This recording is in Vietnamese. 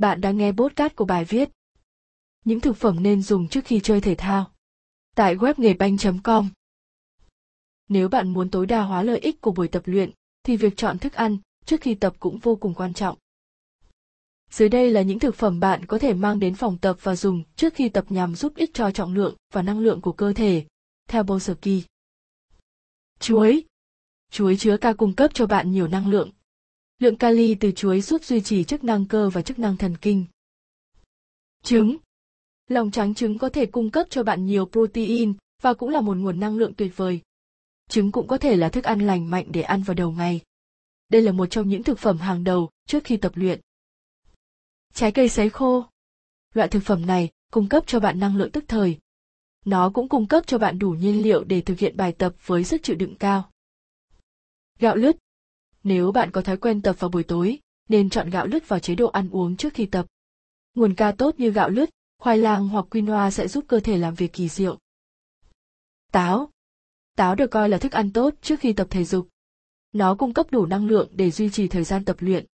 Bạn đang nghe podcast của bài viết Những thực phẩm nên dùng trước khi chơi thể thao tại web com Nếu bạn muốn tối đa hóa lợi ích của buổi tập luyện, thì việc chọn thức ăn trước khi tập cũng vô cùng quan trọng. Dưới đây là những thực phẩm bạn có thể mang đến phòng tập và dùng trước khi tập nhằm giúp ích cho trọng lượng và năng lượng của cơ thể, theo Bosky. Chuối Chuối chứa ca cung cấp cho bạn nhiều năng lượng. Lượng kali từ chuối giúp duy trì chức năng cơ và chức năng thần kinh. Trứng Lòng trắng trứng có thể cung cấp cho bạn nhiều protein và cũng là một nguồn năng lượng tuyệt vời. Trứng cũng có thể là thức ăn lành mạnh để ăn vào đầu ngày. Đây là một trong những thực phẩm hàng đầu trước khi tập luyện. Trái cây sấy khô Loại thực phẩm này cung cấp cho bạn năng lượng tức thời. Nó cũng cung cấp cho bạn đủ nhiên liệu để thực hiện bài tập với sức chịu đựng cao. Gạo lứt nếu bạn có thói quen tập vào buổi tối, nên chọn gạo lứt vào chế độ ăn uống trước khi tập. Nguồn ca tốt như gạo lứt, khoai lang hoặc quinoa sẽ giúp cơ thể làm việc kỳ diệu. Táo Táo được coi là thức ăn tốt trước khi tập thể dục. Nó cung cấp đủ năng lượng để duy trì thời gian tập luyện